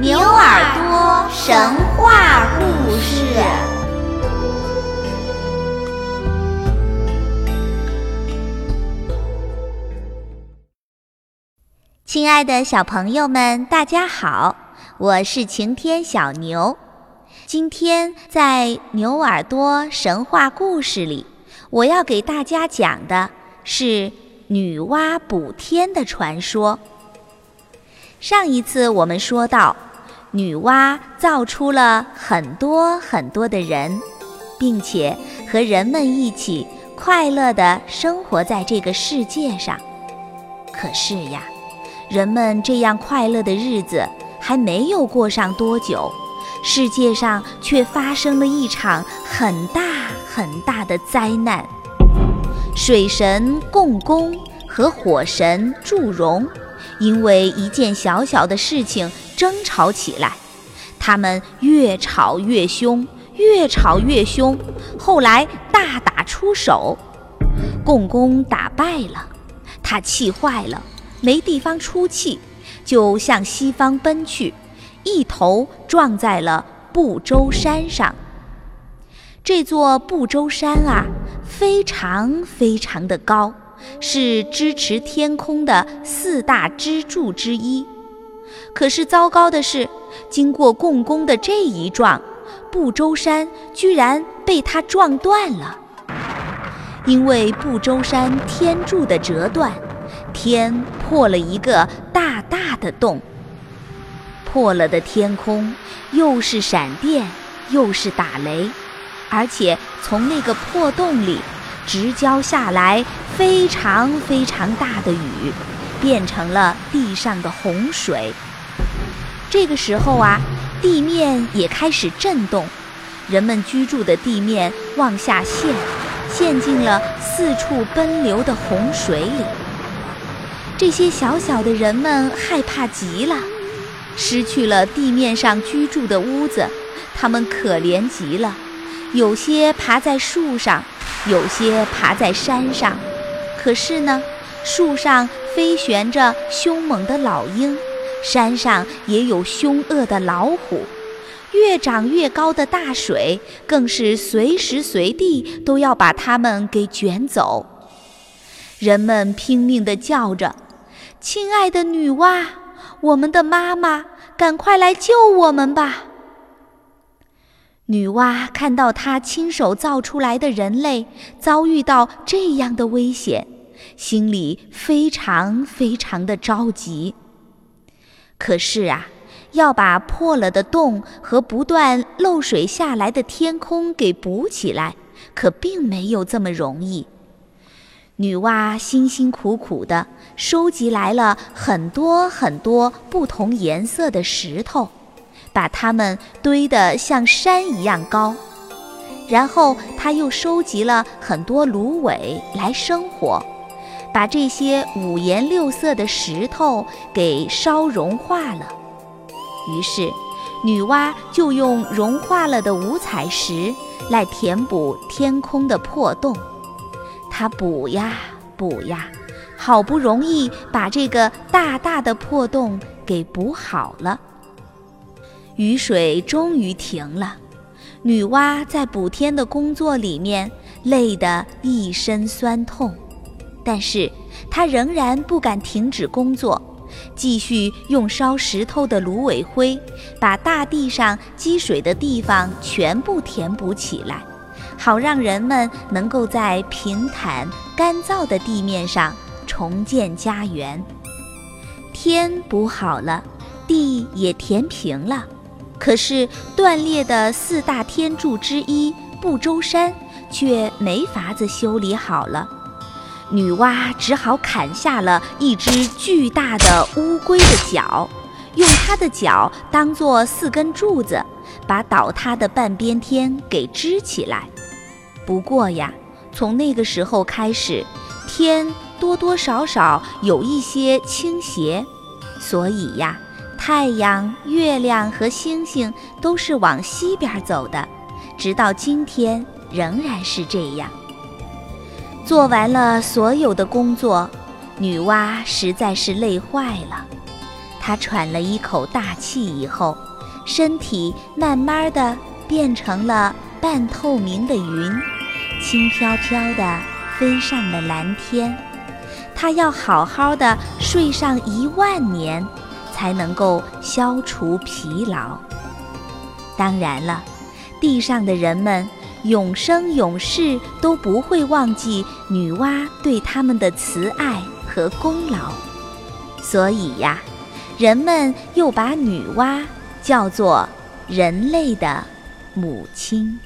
牛耳朵神话故事。亲爱的小朋友们，大家好，我是晴天小牛。今天在牛耳朵神话故事里，我要给大家讲的是女娲补天的传说。上一次我们说到，女娲造出了很多很多的人，并且和人们一起快乐地生活在这个世界上。可是呀，人们这样快乐的日子还没有过上多久，世界上却发生了一场很大很大的灾难。水神共工和火神祝融。因为一件小小的事情争吵起来，他们越吵越凶，越吵越凶，后来大打出手，共工打败了，他气坏了，没地方出气，就向西方奔去，一头撞在了不周山上。这座不周山啊，非常非常的高。是支持天空的四大支柱之一，可是糟糕的是，经过共工的这一撞，不周山居然被他撞断了。因为不周山天柱的折断，天破了一个大大的洞。破了的天空，又是闪电，又是打雷，而且从那个破洞里。直浇下来非常非常大的雨，变成了地上的洪水。这个时候啊，地面也开始震动，人们居住的地面往下陷，陷进了四处奔流的洪水里。这些小小的人们害怕极了，失去了地面上居住的屋子，他们可怜极了，有些爬在树上。有些爬在山上，可是呢，树上飞旋着凶猛的老鹰，山上也有凶恶的老虎，越长越高的大水更是随时随地都要把它们给卷走。人们拼命地叫着：“亲爱的女娲，我们的妈妈，赶快来救我们吧！”女娲看到她亲手造出来的人类遭遇到这样的危险，心里非常非常的着急。可是啊，要把破了的洞和不断漏水下来的天空给补起来，可并没有这么容易。女娲辛辛苦苦地收集来了很多很多不同颜色的石头。把它们堆得像山一样高，然后她又收集了很多芦苇来生火，把这些五颜六色的石头给烧融化了。于是，女娲就用融化了的五彩石来填补天空的破洞。她补呀补呀，好不容易把这个大大的破洞给补好了。雨水终于停了，女娲在补天的工作里面累得一身酸痛，但是他仍然不敢停止工作，继续用烧石头的芦苇灰把大地上积水的地方全部填补起来，好让人们能够在平坦干燥的地面上重建家园。天补好了，地也填平了。可是断裂的四大天柱之一不周山却没法子修理好了，女娲只好砍下了一只巨大的乌龟的脚，用它的脚当做四根柱子，把倒塌的半边天给支起来。不过呀，从那个时候开始，天多多少少有一些倾斜，所以呀。太阳、月亮和星星都是往西边走的，直到今天仍然是这样。做完了所有的工作，女娲实在是累坏了，她喘了一口大气以后，身体慢慢的变成了半透明的云，轻飘飘的飞上了蓝天。她要好好的睡上一万年，才能够消除疲劳。当然了，地上的人们永生永世都不会忘记女娲对他们的慈爱和功劳，所以呀。人们又把女娲叫做人类的母亲。